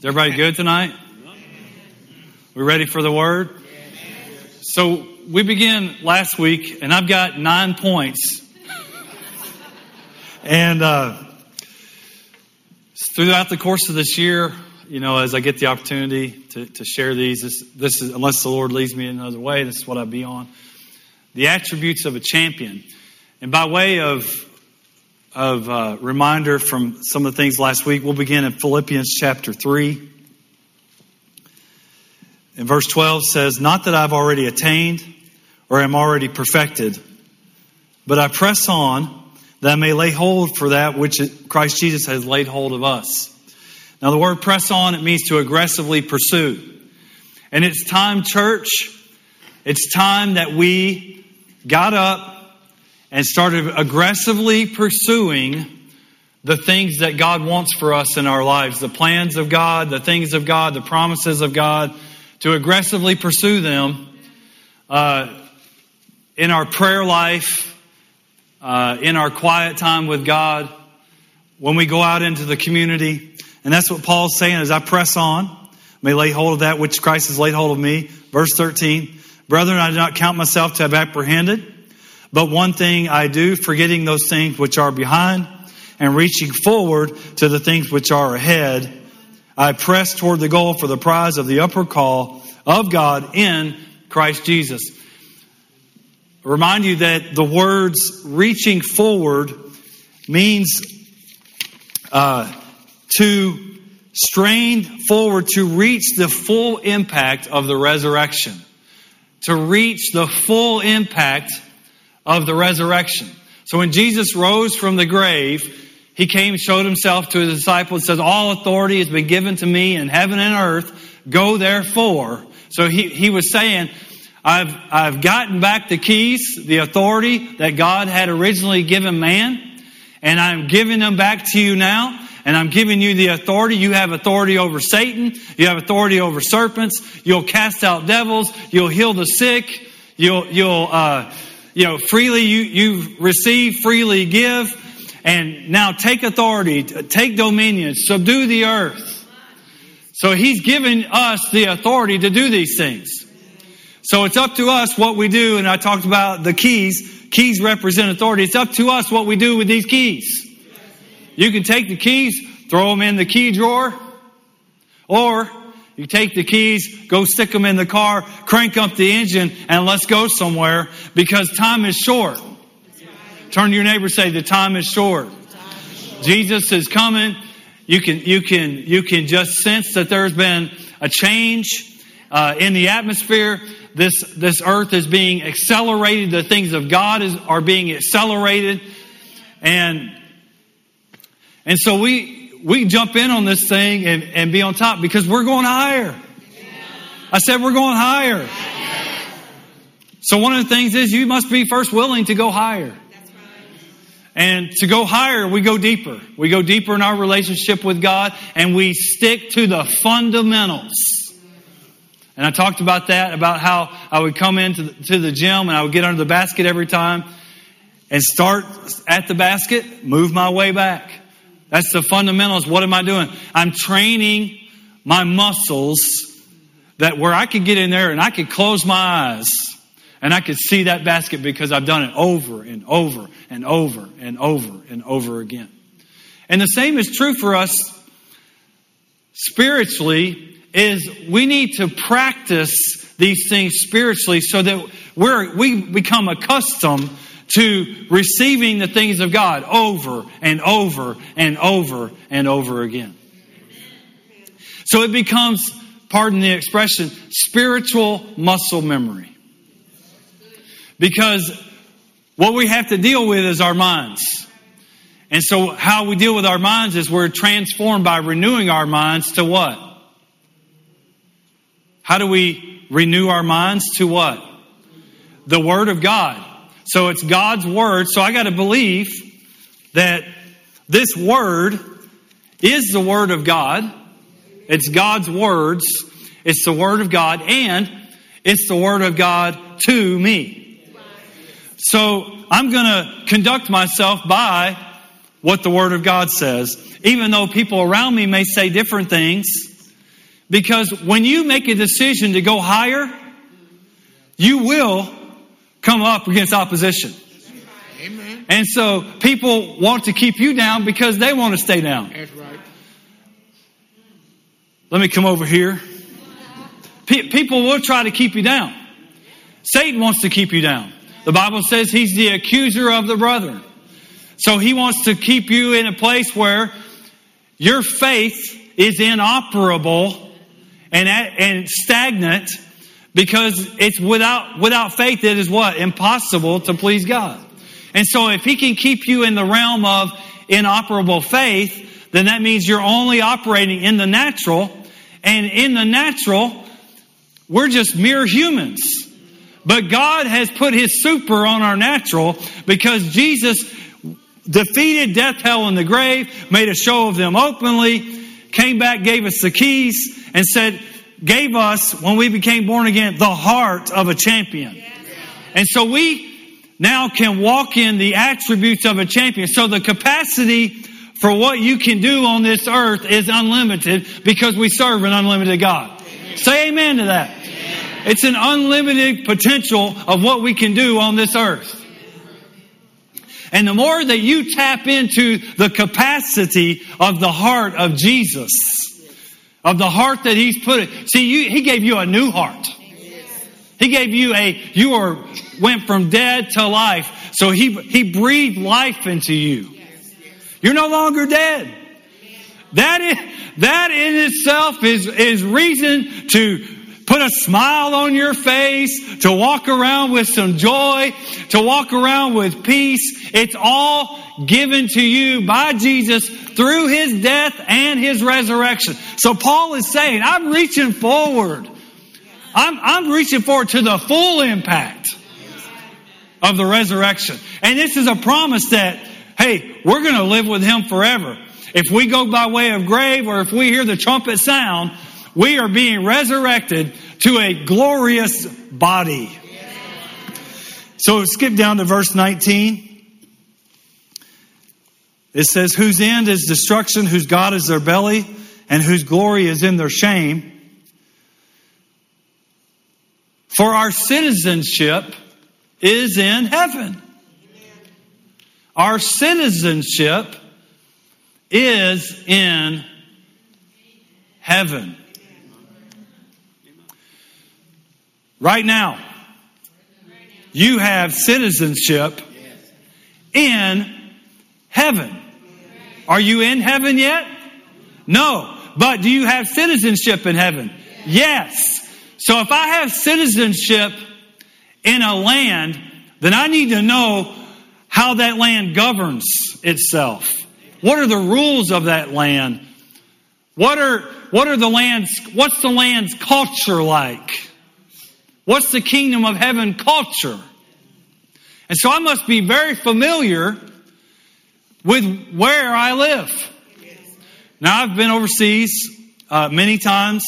Is everybody good tonight? We ready for the word? So we began last week, and I've got nine points. and uh, throughout the course of this year, you know, as I get the opportunity to, to share these, this, this is, unless the Lord leads me in another way, this is what I'd be on. The attributes of a champion. And by way of of uh, reminder from some of the things last week. We'll begin in Philippians chapter 3. And verse 12 says, Not that I've already attained or am already perfected, but I press on that I may lay hold for that which Christ Jesus has laid hold of us. Now, the word press on, it means to aggressively pursue. And it's time, church, it's time that we got up and started aggressively pursuing the things that God wants for us in our lives, the plans of God, the things of God, the promises of God, to aggressively pursue them uh, in our prayer life, uh, in our quiet time with God, when we go out into the community. And that's what Paul's saying as I press on, may lay hold of that which Christ has laid hold of me. Verse 13, Brethren, I do not count myself to have apprehended. But one thing I do, forgetting those things which are behind and reaching forward to the things which are ahead, I press toward the goal for the prize of the upper call of God in Christ Jesus. remind you that the words reaching forward means uh, to strain forward to reach the full impact of the resurrection. To reach the full impact of the resurrection. So when Jesus rose from the grave, he came, showed himself to his disciples, says, All authority has been given to me in heaven and earth. Go therefore. So he, he was saying, I've, I've gotten back the keys, the authority that God had originally given man, and I'm giving them back to you now. And I'm giving you the authority. You have authority over Satan. You have authority over serpents. You'll cast out devils. You'll heal the sick. You'll, you'll, uh, you know, freely you, you receive, freely give, and now take authority, take dominion, subdue the earth. So he's given us the authority to do these things. So it's up to us what we do, and I talked about the keys. Keys represent authority. It's up to us what we do with these keys. You can take the keys, throw them in the key drawer, or you take the keys, go stick them in the car, crank up the engine, and let's go somewhere because time is short. Turn to your neighbor say, the time is short. Jesus is coming. You can, you can, you can just sense that there's been a change uh, in the atmosphere. This, this earth is being accelerated. The things of God is, are being accelerated. And, and so we, we jump in on this thing and, and be on top because we're going higher. I said we're going higher. So one of the things is you must be first willing to go higher. And to go higher, we go deeper. We go deeper in our relationship with God and we stick to the fundamentals. And I talked about that, about how I would come into the, to the gym and I would get under the basket every time and start at the basket, move my way back. That's the fundamentals. What am I doing? I'm training my muscles that where I could get in there and I could close my eyes and I could see that basket because I've done it over and over and over and over and over again. And the same is true for us spiritually is we need to practice these things spiritually so that we're, we become accustomed to receiving the things of God over and over and over and over again. So it becomes, pardon the expression, spiritual muscle memory. Because what we have to deal with is our minds. And so how we deal with our minds is we're transformed by renewing our minds to what? How do we renew our minds to what? The Word of God. So it's God's word. So I got to believe that this word is the word of God. It's God's words. It's the word of God and it's the word of God to me. So I'm going to conduct myself by what the word of God says. Even though people around me may say different things, Because when you make a decision to go higher, you will come up against opposition. Amen. And so people want to keep you down because they want to stay down. That's right. Let me come over here. Pe- people will try to keep you down. Satan wants to keep you down. The Bible says he's the accuser of the brethren. So he wants to keep you in a place where your faith is inoperable and, and stagnant because it's without, without faith, it is what? Impossible to please God. And so if he can keep you in the realm of inoperable faith, then that means you're only operating in the natural. And in the natural, we're just mere humans. But God has put his super on our natural because Jesus defeated death, hell, and the grave, made a show of them openly, came back, gave us the keys, and said, gave us, when we became born again, the heart of a champion. And so we now can walk in the attributes of a champion. So the capacity for what you can do on this earth is unlimited because we serve an unlimited God. Say amen to that. It's an unlimited potential of what we can do on this earth. And the more that you tap into the capacity of the heart of Jesus, of the heart that He's put it, see, you, He gave you a new heart. He gave you a, you are, went from dead to life. So He, He breathed life into you. You're no longer dead. That is, that in itself is, is reason to put a smile on your face, to walk around with some joy, to walk around with peace. It's all given to you by Jesus through his death and his resurrection. So Paul is saying, I'm reaching forward. I'm, I'm reaching forward to the full impact of the resurrection. And this is a promise that, hey, we're going to live with him forever. If we go by way of grave or if we hear the trumpet sound, we are being resurrected to a glorious body. So skip down to verse 19. It says, Whose end is destruction, whose God is their belly, and whose glory is in their shame. For our citizenship is in heaven. Our citizenship is in heaven. Right now, you have citizenship in heaven. Are you in heaven yet? No. But do you have citizenship in heaven? Yes. So if I have citizenship in a land, then I need to know how that land governs itself. What are the rules of that land? What are, what are the land's, what's the land's culture like? What's the kingdom of heaven culture? And so I must be very familiar with where I live. Now I've been overseas uh, many times.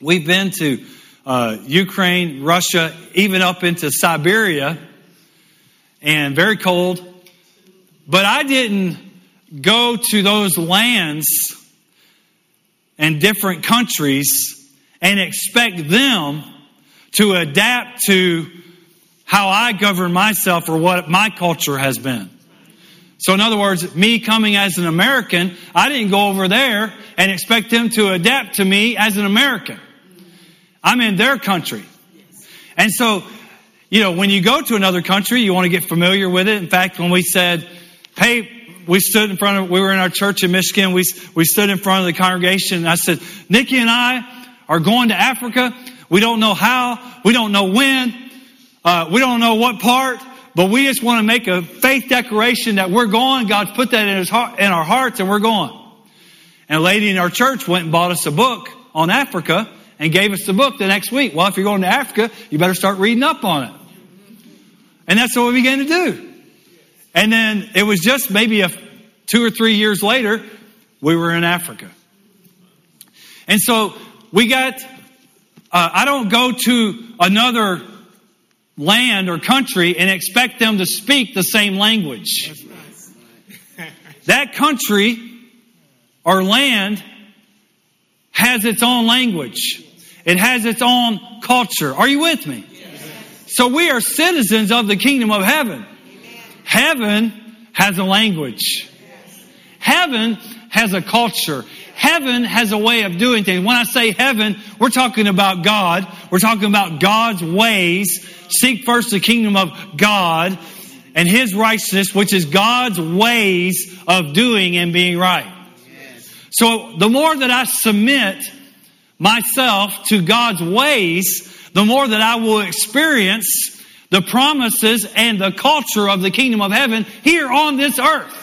We've been to uh, Ukraine, Russia, even up into Siberia, and very cold. But I didn't go to those lands and different countries and expect them to adapt to how I govern myself or what my culture has been. So in other words, me coming as an American, I didn't go over there and expect them to adapt to me as an American. I'm in their country. And so, you know, when you go to another country, you want to get familiar with it. In fact, when we said, hey, we stood in front of, we were in our church in Michigan. We, we stood in front of the congregation and I said, Nikki and I are going to Africa. We don't know how. We don't know when. Uh, we don't know what part. But we just want to make a faith declaration that we're going. God's put that in, his heart, in our hearts and we're going. And a lady in our church went and bought us a book on Africa and gave us the book the next week. Well, if you're going to Africa, you better start reading up on it. And that's what we began to do. And then it was just maybe a two or three years later, we were in Africa. And so we got, uh, I don't go to another land or country and expect them to speak the same language. that country or land has its own language. It has its own culture. Are you with me? So we are citizens of the kingdom of heaven. Heaven has a language. Heaven has a culture. Heaven has a way of doing things. When I say heaven, we're talking about God. We're talking about God's ways. Seek first the kingdom of God and His righteousness, which is God's ways of doing and being right. So the more that I submit myself to God's ways, the more that I will experience the promises and the culture of the kingdom of heaven here on this earth.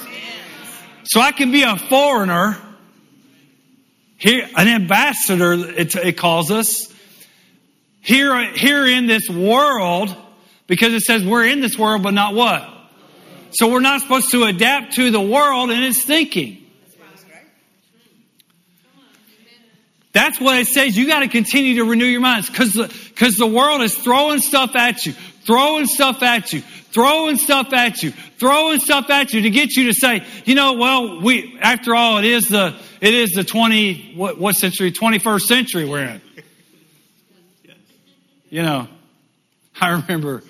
So I can be a foreigner, here, an ambassador, it, it calls us, here, here in this world, because it says we're in this world, but not what? So we're not supposed to adapt to the world and its thinking. That's what it says. You got to continue to renew your minds because the, cause the world is throwing stuff at you, throwing stuff at you, throwing stuff at you, throwing stuff at you to get you to say, you know, well, we, after all, it is the, it is the 20, what, what century? 21st century we're in. You know, I remember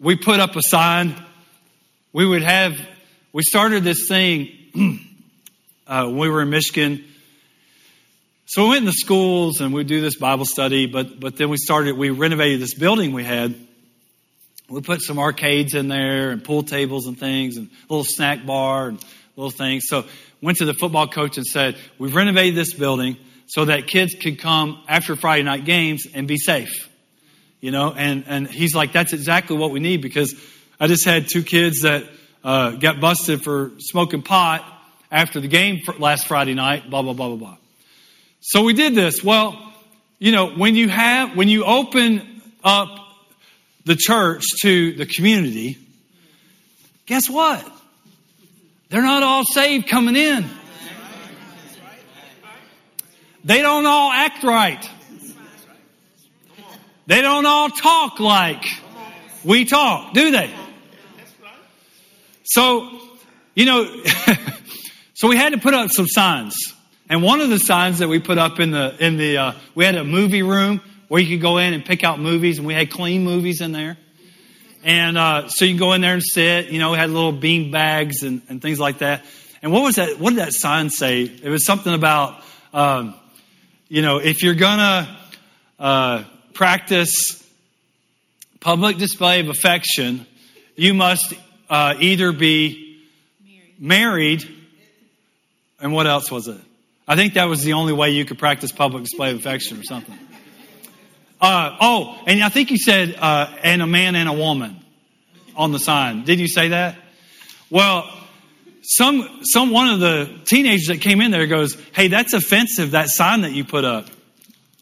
we put up a sign. We would have, we started this thing uh, when we were in Michigan so we went in the schools and we do this Bible study, but, but then we started, we renovated this building we had. We put some arcades in there and pool tables and things and a little snack bar and little things. So went to the football coach and said, we've renovated this building so that kids could come after Friday night games and be safe. You know, and, and he's like, that's exactly what we need because I just had two kids that uh, got busted for smoking pot after the game last Friday night, blah, blah, blah, blah, blah. So we did this. Well, you know, when you have, when you open up the church to the community, guess what? They're not all saved coming in. They don't all act right. They don't all talk like we talk, do they? So, you know, so we had to put up some signs. And one of the signs that we put up in the, in the, uh, we had a movie room where you could go in and pick out movies and we had clean movies in there. And, uh, so you go in there and sit, you know, we had little bean bags and, and things like that. And what was that, what did that sign say? It was something about, um, you know, if you're gonna, uh, practice public display of affection, you must, uh, either be married, and what else was it? I think that was the only way you could practice public display of affection or something. Uh, oh, and I think you said, uh, and a man and a woman on the sign. Did you say that? Well, some, some, one of the teenagers that came in there goes, Hey, that's offensive, that sign that you put up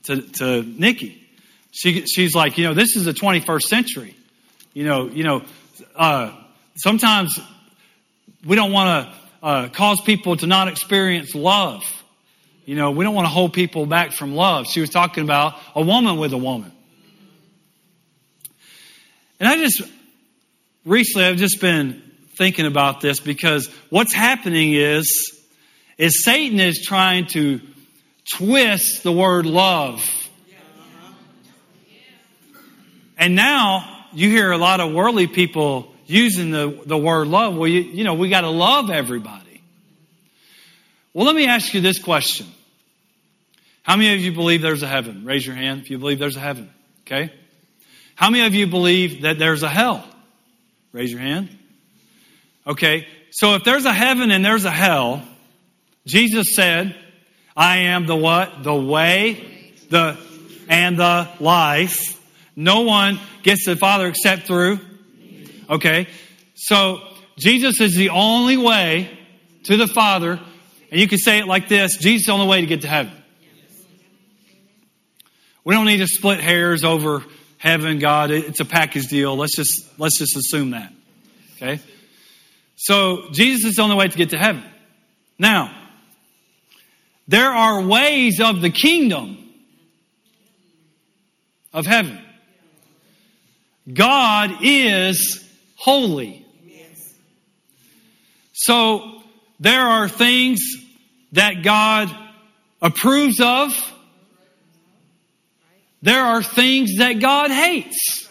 to, to Nikki. She, she's like, you know, this is the 21st century. You know, you know, uh, sometimes we don't want to uh, cause people to not experience love. You know, we don't want to hold people back from love. She was talking about a woman with a woman. And I just, recently, I've just been thinking about this because what's happening is, is Satan is trying to twist the word love. And now you hear a lot of worldly people using the, the word love. Well, you, you know, we got to love everybody. Well, let me ask you this question. How many of you believe there's a heaven? Raise your hand if you believe there's a heaven. Okay? How many of you believe that there's a hell? Raise your hand. Okay. So if there's a heaven and there's a hell, Jesus said, I am the what? The way, the, and the life. No one gets to the Father except through. Okay. So Jesus is the only way to the Father and you can say it like this Jesus is the only way to get to heaven. We don't need to split hairs over heaven, God. It's a package deal. Let's just, let's just assume that. Okay? So Jesus is the only way to get to heaven. Now, there are ways of the kingdom of heaven. God is holy. So there are things that God approves of, there are things that God hates.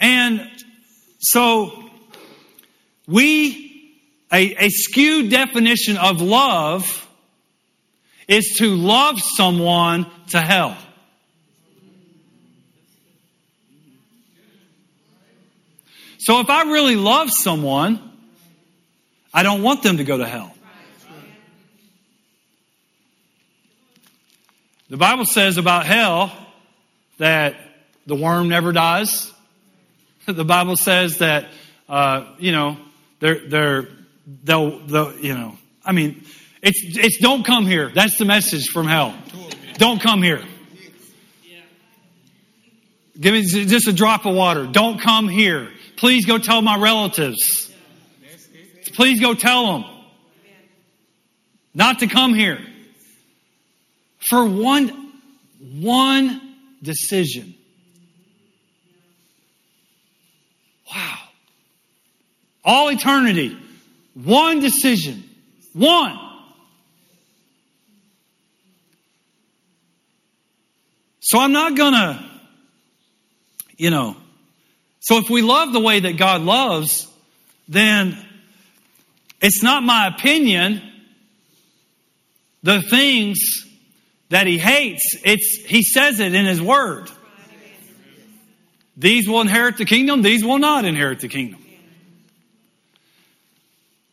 And so we, a, a skewed definition of love is to love someone to hell. So if I really love someone, I don't want them to go to hell. The Bible says about hell that the worm never dies. The Bible says that, uh, you know, they're, they're, they'll, they'll, you know, I mean, it's, it's don't come here. That's the message from hell. Don't come here. Give me just a drop of water. Don't come here. Please go tell my relatives. Please go tell them not to come here. For one, one decision. Wow. All eternity. One decision. One. So I'm not gonna, you know, so if we love the way that God loves, then it's not my opinion, the things that he hates, it's, he says it in his word. These will inherit the kingdom, these will not inherit the kingdom.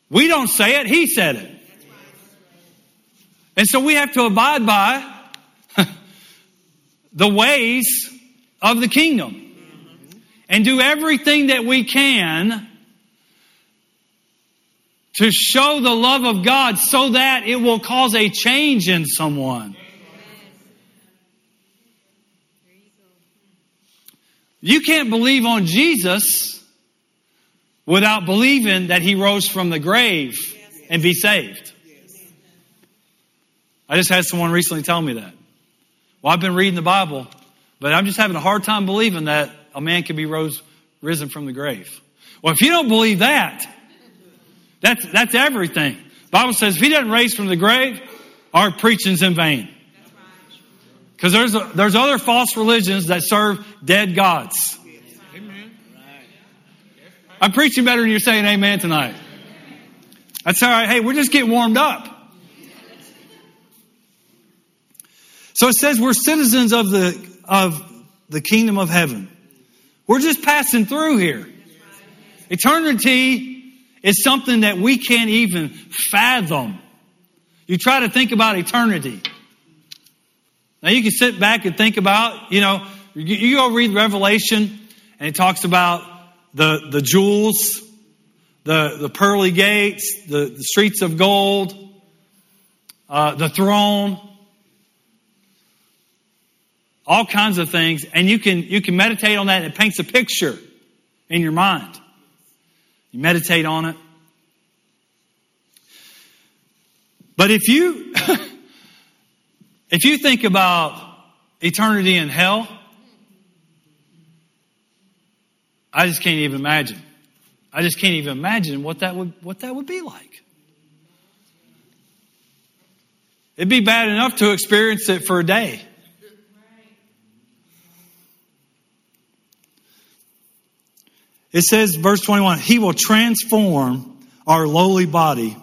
We don't say it, he said it. And so we have to abide by the ways of the kingdom and do everything that we can to show the love of God so that it will cause a change in someone. You can't believe on Jesus without believing that he rose from the grave and be saved. I just had someone recently tell me that. Well, I've been reading the Bible, but I'm just having a hard time believing that a man can be rose, risen from the grave. Well, if you don't believe that, that's, that's everything. The Bible says if he doesn't raise from the grave, our preaching's in vain. Because there's, there's other false religions that serve dead gods. I'm preaching better than you're saying amen tonight. That's all right. Hey, we're just getting warmed up. So it says we're citizens of the, of the kingdom of heaven. We're just passing through here. Eternity is something that we can't even fathom. You try to think about eternity. Now you can sit back and think about, you know, you go read Revelation and it talks about the, the jewels, the, the pearly gates, the, the streets of gold, uh, the throne, all kinds of things, and you can you can meditate on that. It paints a picture in your mind. You meditate on it. But if you if you think about eternity in hell, I just can't even imagine. I just can't even imagine what that would what that would be like. It'd be bad enough to experience it for a day. It says, verse 21, He will transform our lowly body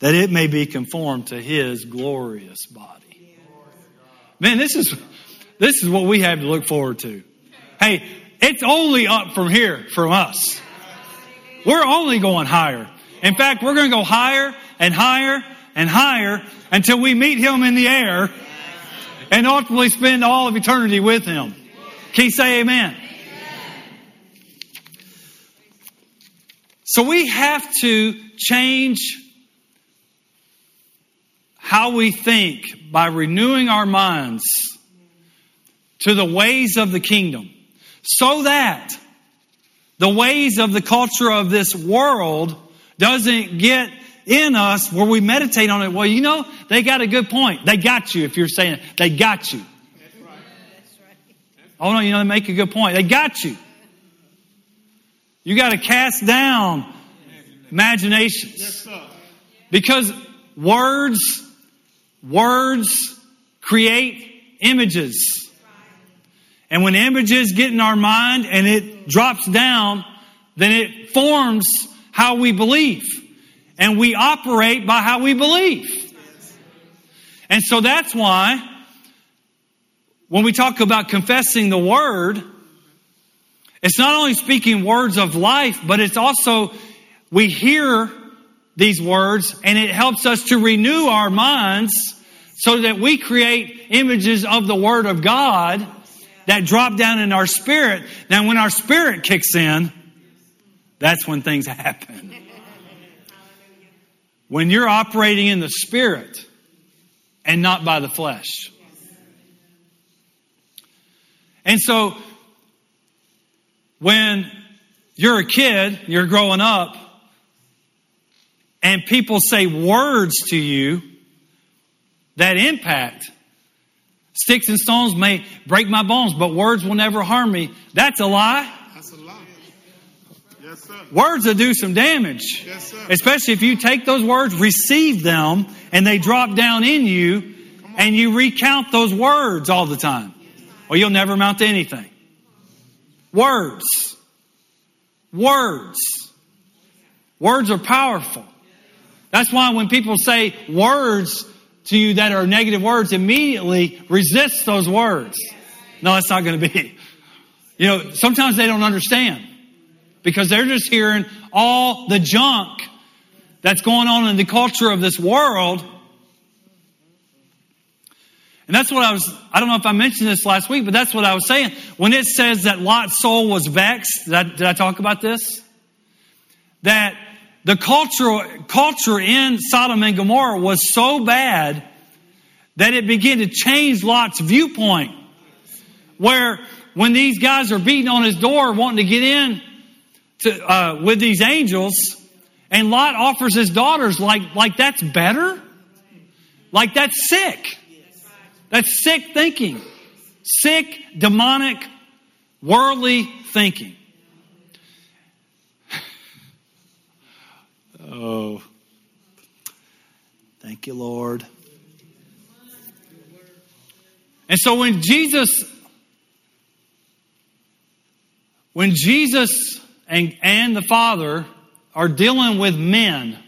that it may be conformed to His glorious body. Man, this is, this is what we have to look forward to. Hey, it's only up from here from us. We're only going higher. In fact, we're going to go higher and higher and higher until we meet Him in the air and ultimately spend all of eternity with Him. Can you say amen? So we have to change how we think by renewing our minds to the ways of the kingdom so that the ways of the culture of this world doesn't get in us where we meditate on it. Well, you know, they got a good point. They got you if you're saying it. They got you. That's right. That's right. Oh no, you know, they make a good point. They got you. You got to cast down imaginations. Because words words create images. And when images get in our mind and it drops down, then it forms how we believe. And we operate by how we believe. And so that's why when we talk about confessing the word, it's not only speaking words of life, but it's also we hear these words and it helps us to renew our minds so that we create images of the word of God that drop down in our spirit. Now when our spirit kicks in, that's when things happen. When you're operating in the spirit and not by the flesh. And so, when you're a kid, you're growing up, and people say words to you that impact, sticks and stones may break my bones, but words will never harm me. That's a lie. That's a lie. Yes, sir. Words will do some damage. Yes, sir. Especially if you take those words, receive them, and they drop down in you, and you recount those words all the time or you'll never amount to anything. Words. Words. Words are powerful. That's why when people say words to you that are negative words, immediately resist those words. No, that's not going to be. You know, sometimes they don't understand because they're just hearing all the junk that's going on in the culture of this world and that's what I was, I don't know if I mentioned this last week, but that's what I was saying. When it says that Lot's soul was vexed, did I, did I talk about this? That the culture, culture in Sodom and Gomorrah was so bad that it began to change Lot's viewpoint. Where when these guys are beating on his door wanting to get in to, uh, with these angels, and Lot offers his daughters like, like that's better? Like that's sick. That's sick thinking. Sick, demonic, worldly thinking. Oh. Thank you, Lord. And so when Jesus when Jesus and, and the Father are dealing with men,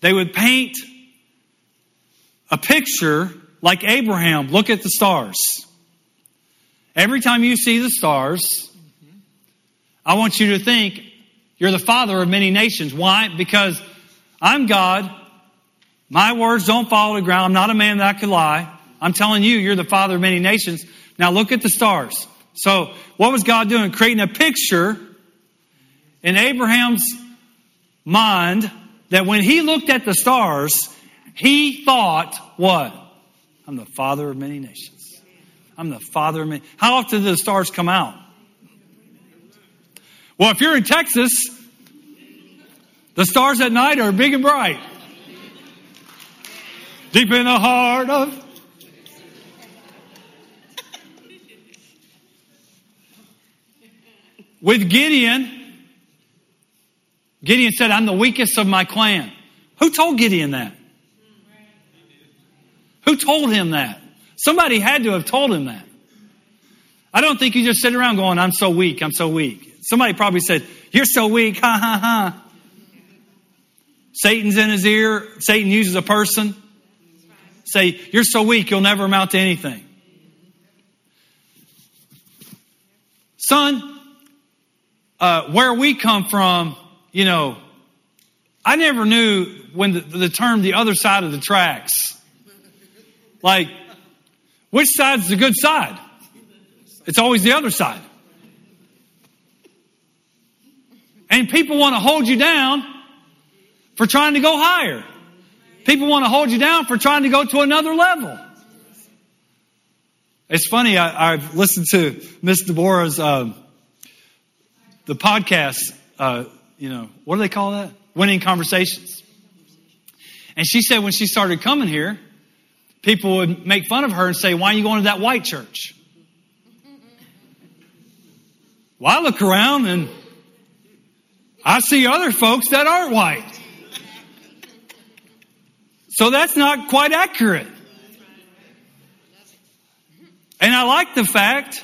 they would paint a picture like Abraham, look at the stars. Every time you see the stars, I want you to think you're the father of many nations. Why? Because I'm God. My words don't fall to the ground. I'm not a man that I could lie. I'm telling you, you're the father of many nations. Now look at the stars. So, what was God doing? Creating a picture in Abraham's mind that when he looked at the stars, he thought what? I'm the father of many nations. I'm the father of many. How often do the stars come out? Well, if you're in Texas, the stars at night are big and bright. Deep in the heart of. With Gideon, Gideon said, I'm the weakest of my clan. Who told Gideon that? Who told him that? Somebody had to have told him that. I don't think you just sit around going, I'm so weak, I'm so weak. Somebody probably said, You're so weak, ha ha ha. Satan's in his ear. Satan uses a person. Say, You're so weak, you'll never amount to anything. Son, uh, where we come from, you know, I never knew when the, the term the other side of the tracks like, which side's the good side? It's always the other side. And people want to hold you down for trying to go higher. People want to hold you down for trying to go to another level. It's funny, I, have listened to Miss Deborah's, uh, the podcast, uh, you know, what do they call that? Winning Conversations. And she said when she started coming here, people would make fun of her and say, Why are you going to that white church? Well, I look around and I see other folks that aren't white. So that's not quite accurate. And I like the fact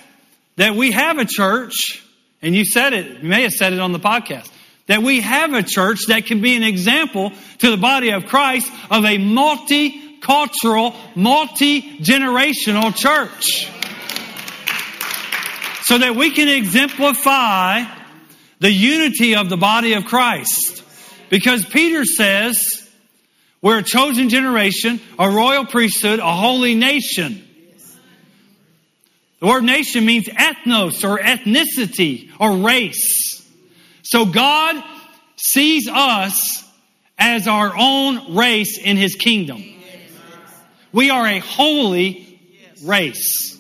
that we have a church, and you said it, you may have said it on the podcast, that we have a church that can be an example to the body of Christ of a multicultural, multi-generational church. So that we can exemplify the unity of the body of Christ. Because Peter says, we're a chosen generation, a royal priesthood, a holy nation. The word nation means ethnos or ethnicity or race. So God sees us as our own race in His kingdom. We are a holy race.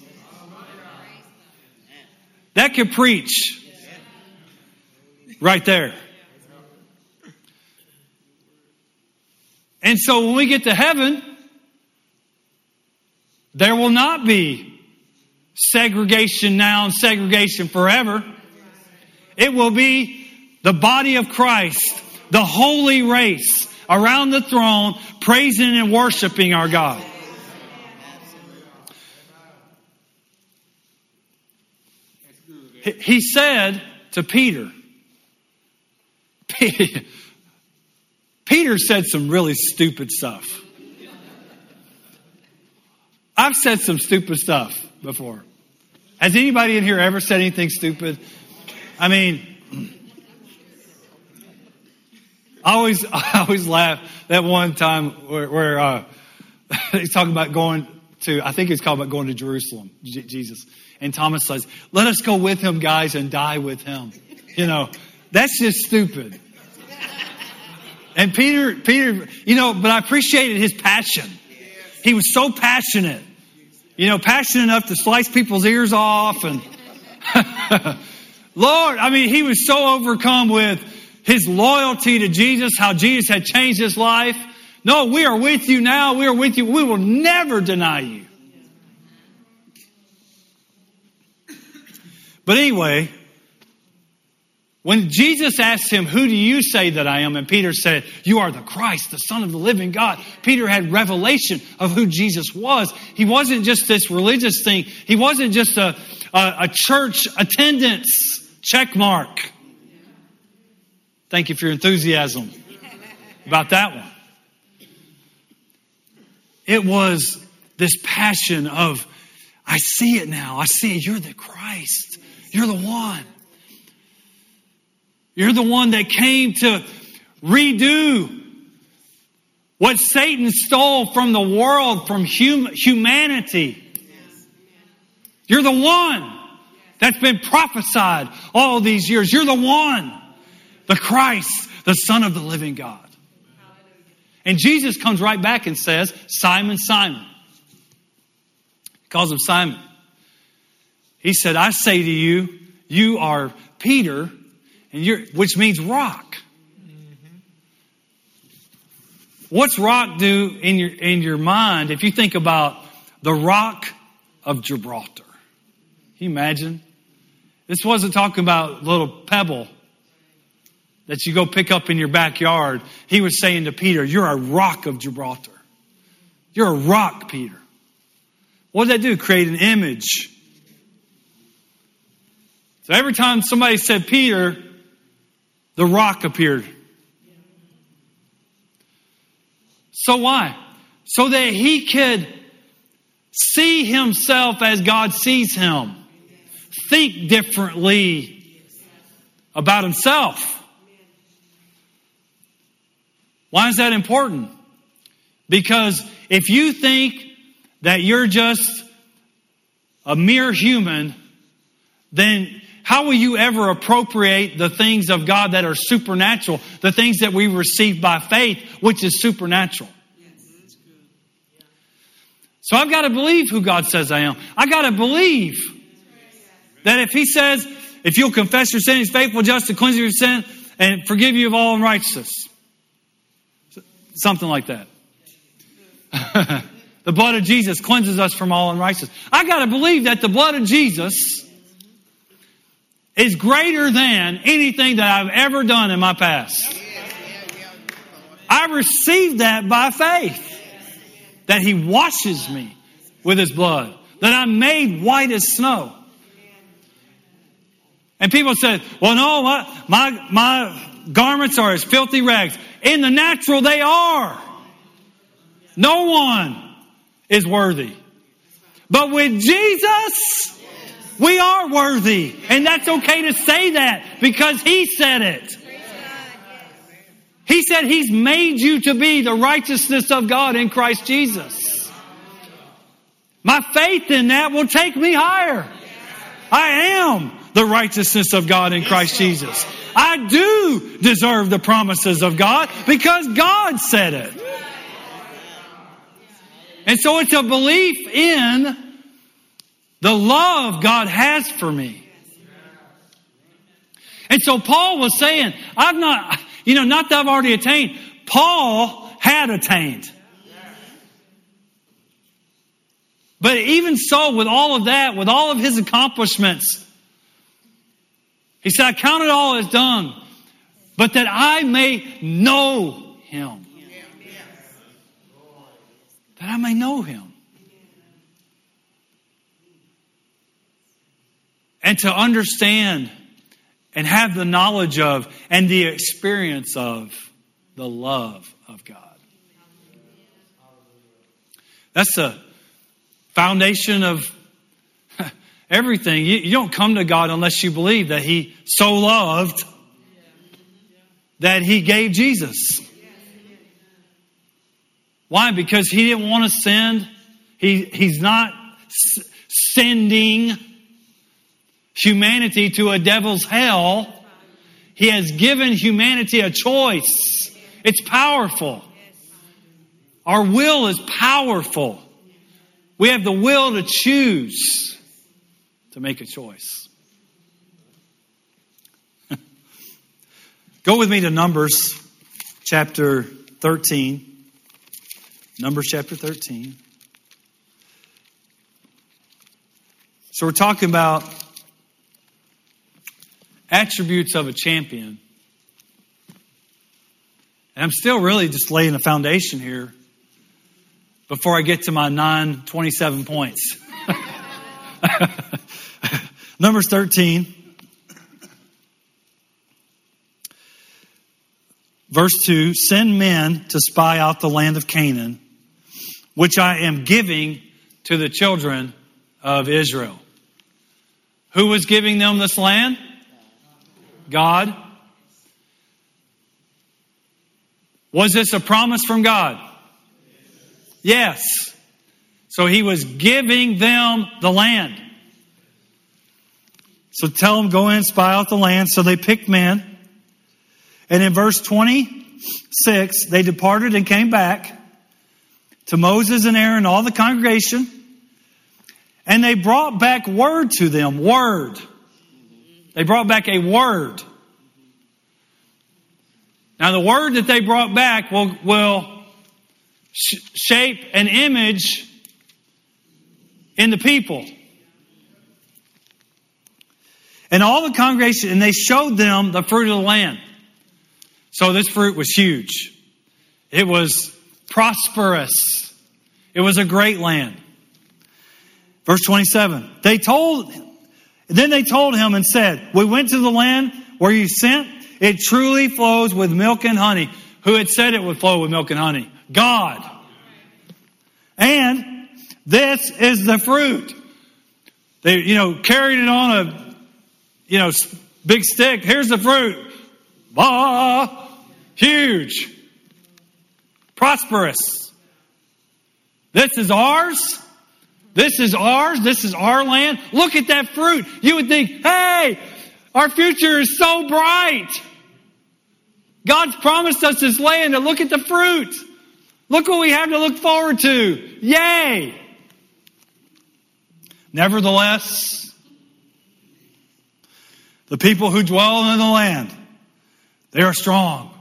That could preach right there. And so when we get to heaven, there will not be segregation now and segregation forever. It will be the body of Christ, the holy race around the throne, praising and worshiping our God. He said to Peter, Peter said some really stupid stuff. I've said some stupid stuff before. Has anybody in here ever said anything stupid? I mean, I always, I always laugh that one time where, where uh, he's talking about going to, I think he's talking about going to Jerusalem, Jesus. And Thomas says, let us go with him, guys, and die with him. You know, that's just stupid. And Peter, Peter, you know, but I appreciated his passion. He was so passionate you know, passionate enough to slice people's ears off. And Lord, I mean, he was so overcome with his loyalty to Jesus, how Jesus had changed his life. No, we are with you now. We are with you. We will never deny you. But anyway, when Jesus asked him, Who do you say that I am? And Peter said, You are the Christ, the Son of the living God. Peter had revelation of who Jesus was. He wasn't just this religious thing, he wasn't just a, a, a church attendance check mark. Thank you for your enthusiasm about that one. It was this passion of, I see it now. I see it. You're the Christ. You're the one. You're the one that came to redo what Satan stole from the world, from hum- humanity. You're the one that's been prophesied all these years. You're the one, the Christ, the Son of the living God. And Jesus comes right back and says, Simon, Simon. He calls him Simon. He said, I say to you, you are Peter, and you're, which means rock. What's rock do in your, in your mind if you think about the rock of Gibraltar? Can you imagine? This wasn't talking about little pebble that you go pick up in your backyard. He was saying to Peter, You're a rock of Gibraltar. You're a rock, Peter. What did that do? Create an image. So every time somebody said Peter, the rock appeared. So why? So that he could see himself as God sees him, think differently about himself. Why is that important? Because if you think that you're just a mere human, then how will you ever appropriate the things of God that are supernatural, the things that we receive by faith, which is supernatural? So I've got to believe who God says I am. I got to believe that if He says, if you'll confess your sin, He's faithful, just to cleanse your sin and forgive you of all unrighteousness. Something like that. the blood of Jesus cleanses us from all unrighteousness. I got to believe that the blood of Jesus is greater than anything that I've ever done in my past. I receive that by faith. That He washes me with His blood. That I'm made white as snow. And people said, well, no, my, my, my garments are as filthy rags. In the natural, they are. No one is worthy. But with Jesus, we are worthy. And that's okay to say that because He said it. He said He's made you to be the righteousness of God in Christ Jesus. My faith in that will take me higher. I am the righteousness of God in Christ Jesus. I do deserve the promises of God because God said it. And so it's a belief in the love God has for me. And so Paul was saying, I've not, you know, not that I've already attained. Paul had attained. But even so, with all of that, with all of his accomplishments, he said, I count it all as done, but that I may know him. That I may know him. And to understand and have the knowledge of and the experience of the love of God. That's the foundation of everything. You, you, don't come to God unless you believe that He so loved that He gave Jesus. Why? Because He didn't want to send. He, he's not sending humanity to a devil's hell. He has given humanity a choice. It's powerful. Our will is powerful. We have the will to choose to make a choice. Go with me to Numbers chapter 13. Numbers chapter 13. So we're talking about attributes of a champion. And I'm still really just laying a foundation here before I get to my 927 points. Numbers 13. Verse 2 Send men to spy out the land of Canaan, which I am giving to the children of Israel. Who was giving them this land? God. Was this a promise from God? Yes. So he was giving them the land. So tell them, go in, and spy out the land. So they picked men. And in verse 26, they departed and came back to Moses and Aaron all the congregation. And they brought back word to them. Word. They brought back a word. Now, the word that they brought back will, will sh- shape an image in the people. And all the congregation, and they showed them the fruit of the land. So this fruit was huge. It was prosperous. It was a great land. Verse 27. They told, then they told him and said, We went to the land where you sent. It truly flows with milk and honey. Who had said it would flow with milk and honey? God. And this is the fruit. They, you know, carried it on a, you know, big stick. Here's the fruit. Bah! Huge. Prosperous. This is ours. This is ours. This is our land. Look at that fruit. You would think, hey, our future is so bright. God's promised us this land and look at the fruit. Look what we have to look forward to. Yay! Nevertheless, the people who dwell in the land, they are strong.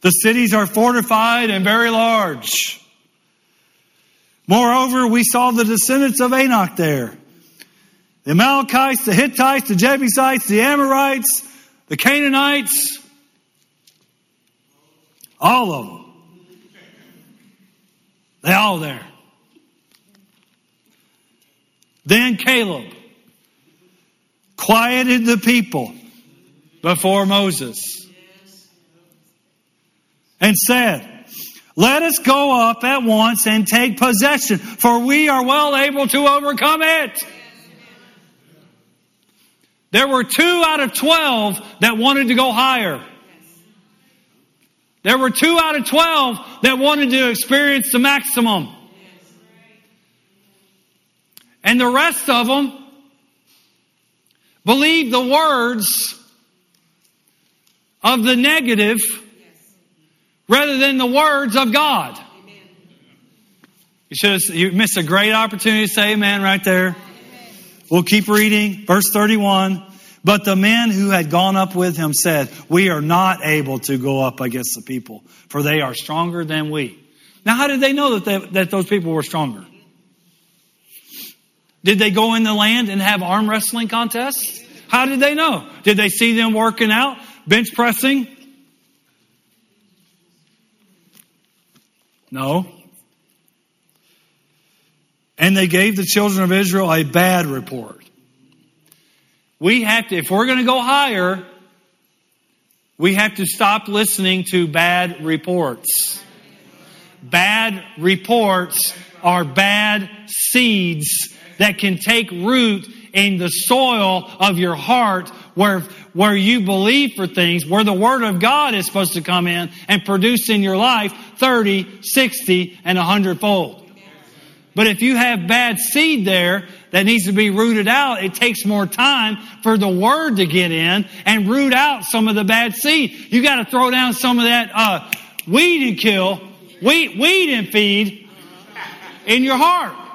The cities are fortified and very large. Moreover, we saw the descendants of Anak there. The Amalekites, the Hittites, the Jebusites, the Amorites, the Canaanites. All of them. They all there. Then Caleb quieted the people before Moses and said, Let us go up at once and take possession, for we are well able to overcome it. There were two out of twelve that wanted to go higher. There were two out of twelve that wanted to experience the maximum. And the rest of them believed the words of the negative rather than the words of God. You should have, you missed a great opportunity to say amen right there. We'll keep reading. Verse 31. But the men who had gone up with him said, We are not able to go up against the people, for they are stronger than we. Now, how did they know that, they, that those people were stronger? Did they go in the land and have arm wrestling contests? How did they know? Did they see them working out, bench pressing? No. And they gave the children of Israel a bad report. We have to, if we're going to go higher, we have to stop listening to bad reports. Bad reports are bad seeds that can take root in the soil of your heart where, where you believe for things, where the Word of God is supposed to come in and produce in your life 30, 60, and 100 fold. But if you have bad seed there that needs to be rooted out, it takes more time for the word to get in and root out some of the bad seed. You got to throw down some of that uh, weed and kill, weed, weed and feed in your heart.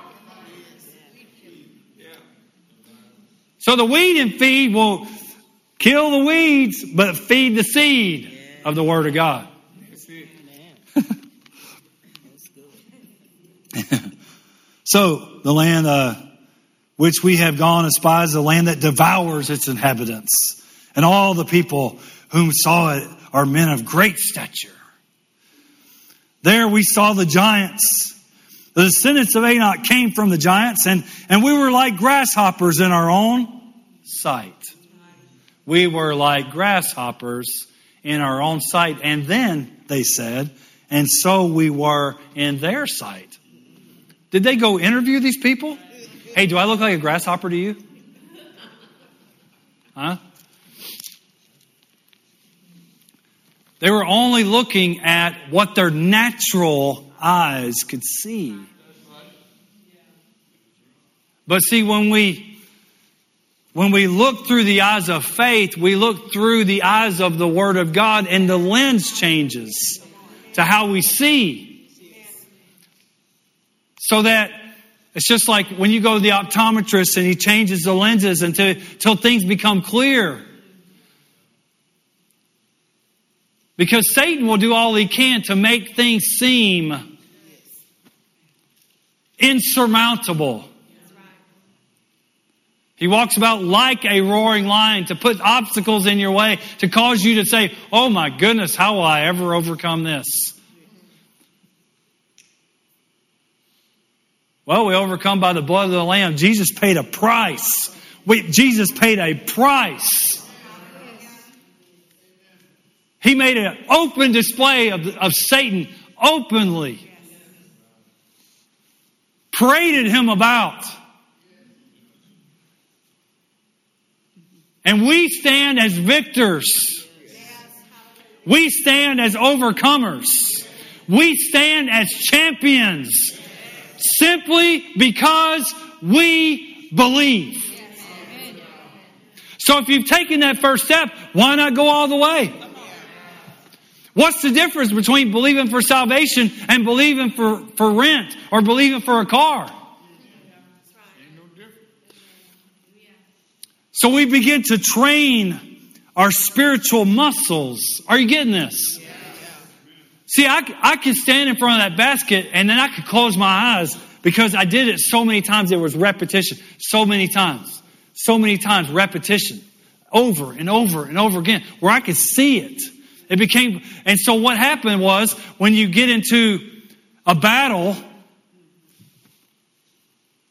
So the weed and feed won't kill the weeds, but feed the seed of the Word of God. so the land uh, which we have gone as spies, the land that devours its inhabitants, and all the people whom saw it are men of great stature. There we saw the giants. The descendants of Anak came from the giants, and, and we were like grasshoppers in our own sight. We were like grasshoppers in our own sight. And then they said, and so we were in their sight. Did they go interview these people? Hey, do I look like a grasshopper to you? Huh? They were only looking at what their natural eyes could see. But see, when we when we look through the eyes of faith, we look through the eyes of the Word of God, and the lens changes to how we see. So that it's just like when you go to the optometrist and he changes the lenses until, until things become clear. Because Satan will do all he can to make things seem insurmountable. He walks about like a roaring lion to put obstacles in your way to cause you to say, Oh my goodness, how will I ever overcome this? Well, we overcome by the blood of the Lamb. Jesus paid a price. We, Jesus paid a price. He made an open display of, of Satan openly. Paraded him about. And we stand as victors. We stand as overcomers. We stand as champions simply because we believe. So if you've taken that first step, why not go all the way? What's the difference between believing for salvation and believing for, for rent or believing for a car? So we begin to train our spiritual muscles. Are you getting this? See, I, I could stand in front of that basket and then I could close my eyes because I did it so many times. There was repetition. So many times. So many times repetition. Over and over and over again where I could see it. It became, and so what happened was when you get into a battle,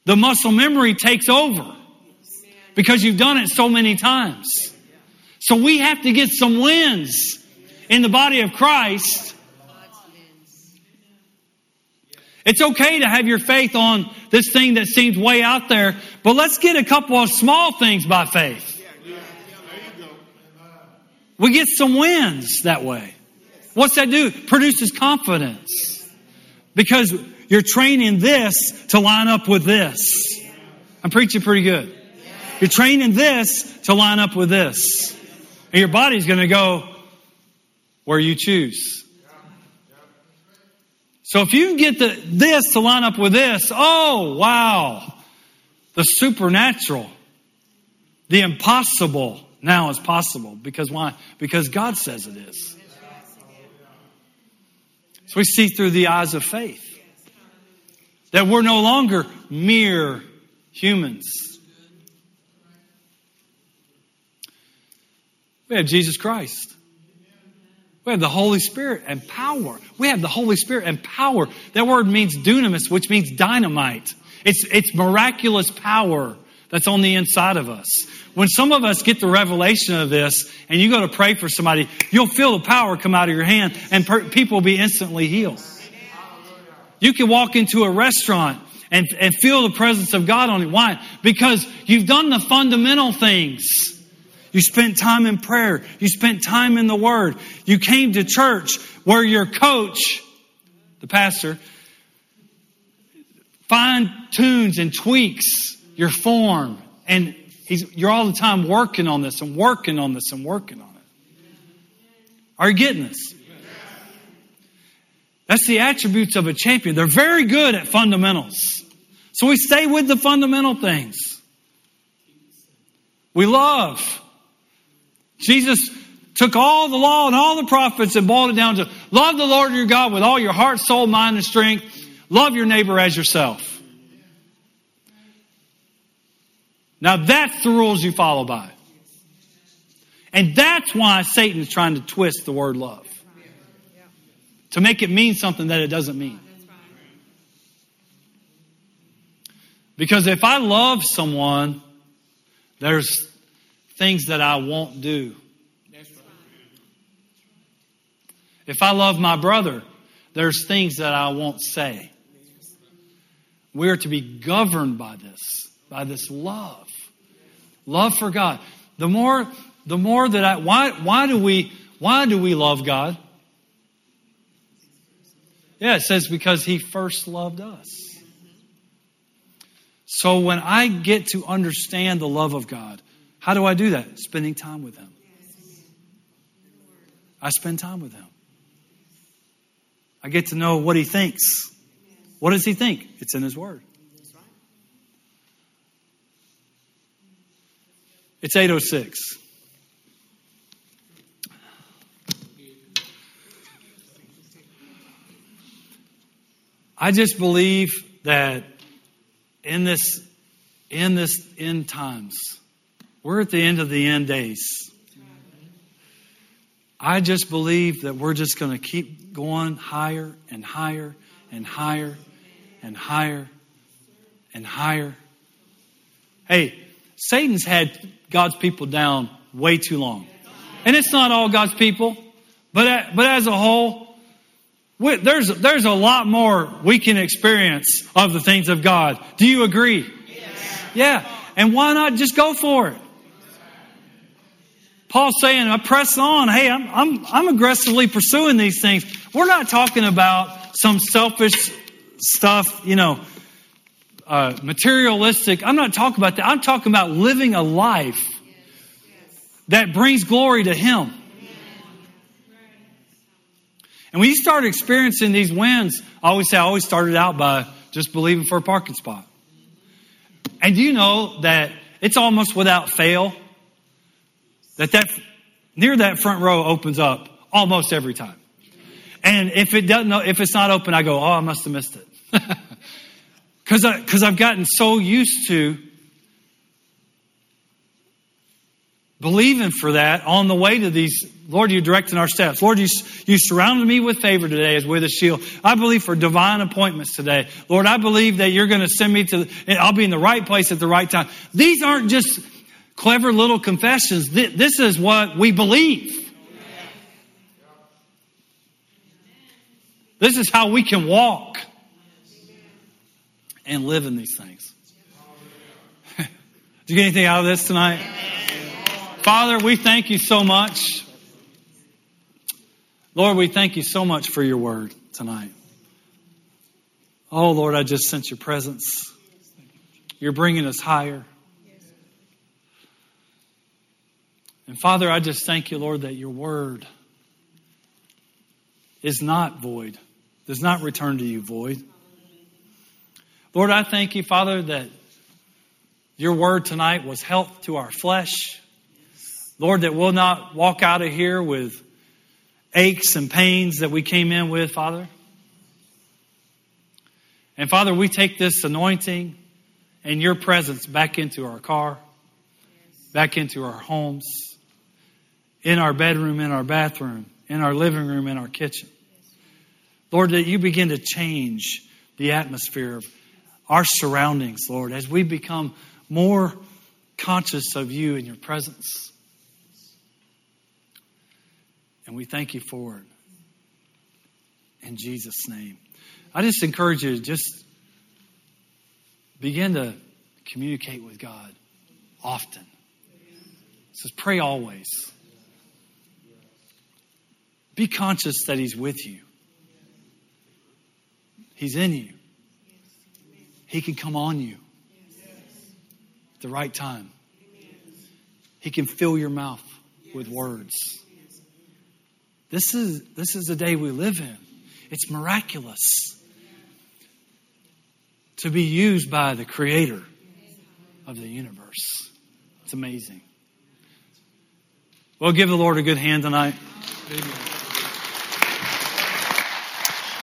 the muscle memory takes over because you've done it so many times. So we have to get some wins in the body of Christ. It's okay to have your faith on this thing that seems way out there, but let's get a couple of small things by faith. We get some wins that way. What's that do? Produces confidence. Because you're training this to line up with this. I'm preaching pretty good. You're training this to line up with this. And your body's going to go where you choose. So if you get the, this to line up with this, oh, wow. The supernatural, the impossible now is possible. Because why? Because God says it is. So we see through the eyes of faith that we're no longer mere humans. We have Jesus Christ. We have the Holy Spirit and power. We have the Holy Spirit and power. That word means dunamis, which means dynamite. It's, it's miraculous power that's on the inside of us. When some of us get the revelation of this and you go to pray for somebody, you'll feel the power come out of your hand and per- people will be instantly healed. You can walk into a restaurant and, and feel the presence of God on it. Why? Because you've done the fundamental things. You spent time in prayer. You spent time in the Word. You came to church where your coach, the pastor, fine tunes and tweaks your form. And he's, you're all the time working on this and working on this and working on it. Are you getting this? That's the attributes of a champion. They're very good at fundamentals. So we stay with the fundamental things. We love. Jesus took all the law and all the prophets and boiled it down to love the Lord your God with all your heart, soul, mind, and strength. Love your neighbor as yourself. Now that's the rules you follow by. And that's why Satan's trying to twist the word love. To make it mean something that it doesn't mean. Because if I love someone, there's things that I won't do. If I love my brother, there's things that I won't say. We're to be governed by this, by this love. Love for God. The more, the more that I, why, why do we, why do we love God? Yeah, it says because He first loved us. So when I get to understand the love of God, how do I do that? Spending time with Him. I spend time with Him. I get to know what He thinks. What does He think? It's in His Word. It's 806. I just believe that in this in this end times, we're at the end of the end days. I just believe that we're just going to keep going higher and higher and higher and higher and higher. Hey, Satan's had God's people down way too long. And it's not all God's people, but, but as a whole, there's, there's a lot more we can experience of the things of God. Do you agree? Yes. Yeah. And why not just go for it? Paul's saying, I press on. Hey, I'm, I'm, I'm aggressively pursuing these things. We're not talking about some selfish stuff, you know, uh, materialistic. I'm not talking about that. I'm talking about living a life that brings glory to Him. And when you start experiencing these wins, I always say I always started out by just believing for a parking spot. And do you know that it's almost without fail that that near that front row opens up almost every time. And if it doesn't, if it's not open, I go, oh, I must have missed it. Because I've gotten so used to believing for that on the way to these. Lord, you're directing our steps. Lord, you, you surrounded me with favor today as with a shield. I believe for divine appointments today. Lord, I believe that you're going to send me to, I'll be in the right place at the right time. These aren't just clever little confessions. This is what we believe. This is how we can walk and live in these things. Do you get anything out of this tonight? Father, we thank you so much. Lord, we thank you so much for your word tonight. Oh, Lord, I just sense your presence. You're bringing us higher. And Father, I just thank you, Lord, that your word is not void does not return to you void. Lord, I thank you, Father, that your word tonight was health to our flesh. Lord, that we'll not walk out of here with aches and pains that we came in with, Father. And Father, we take this anointing and your presence back into our car, back into our homes, in our bedroom, in our bathroom, in our living room, in our kitchen. Lord, that you begin to change the atmosphere of our surroundings, Lord, as we become more conscious of you and your presence. And we thank you for it. In Jesus' name. I just encourage you to just begin to communicate with God often. Says, pray always. Be conscious that He's with you. He's in you. He can come on you at the right time. He can fill your mouth with words. This is, this is the day we live in. It's miraculous to be used by the creator of the universe. It's amazing. Well, give the Lord a good hand tonight. Amen.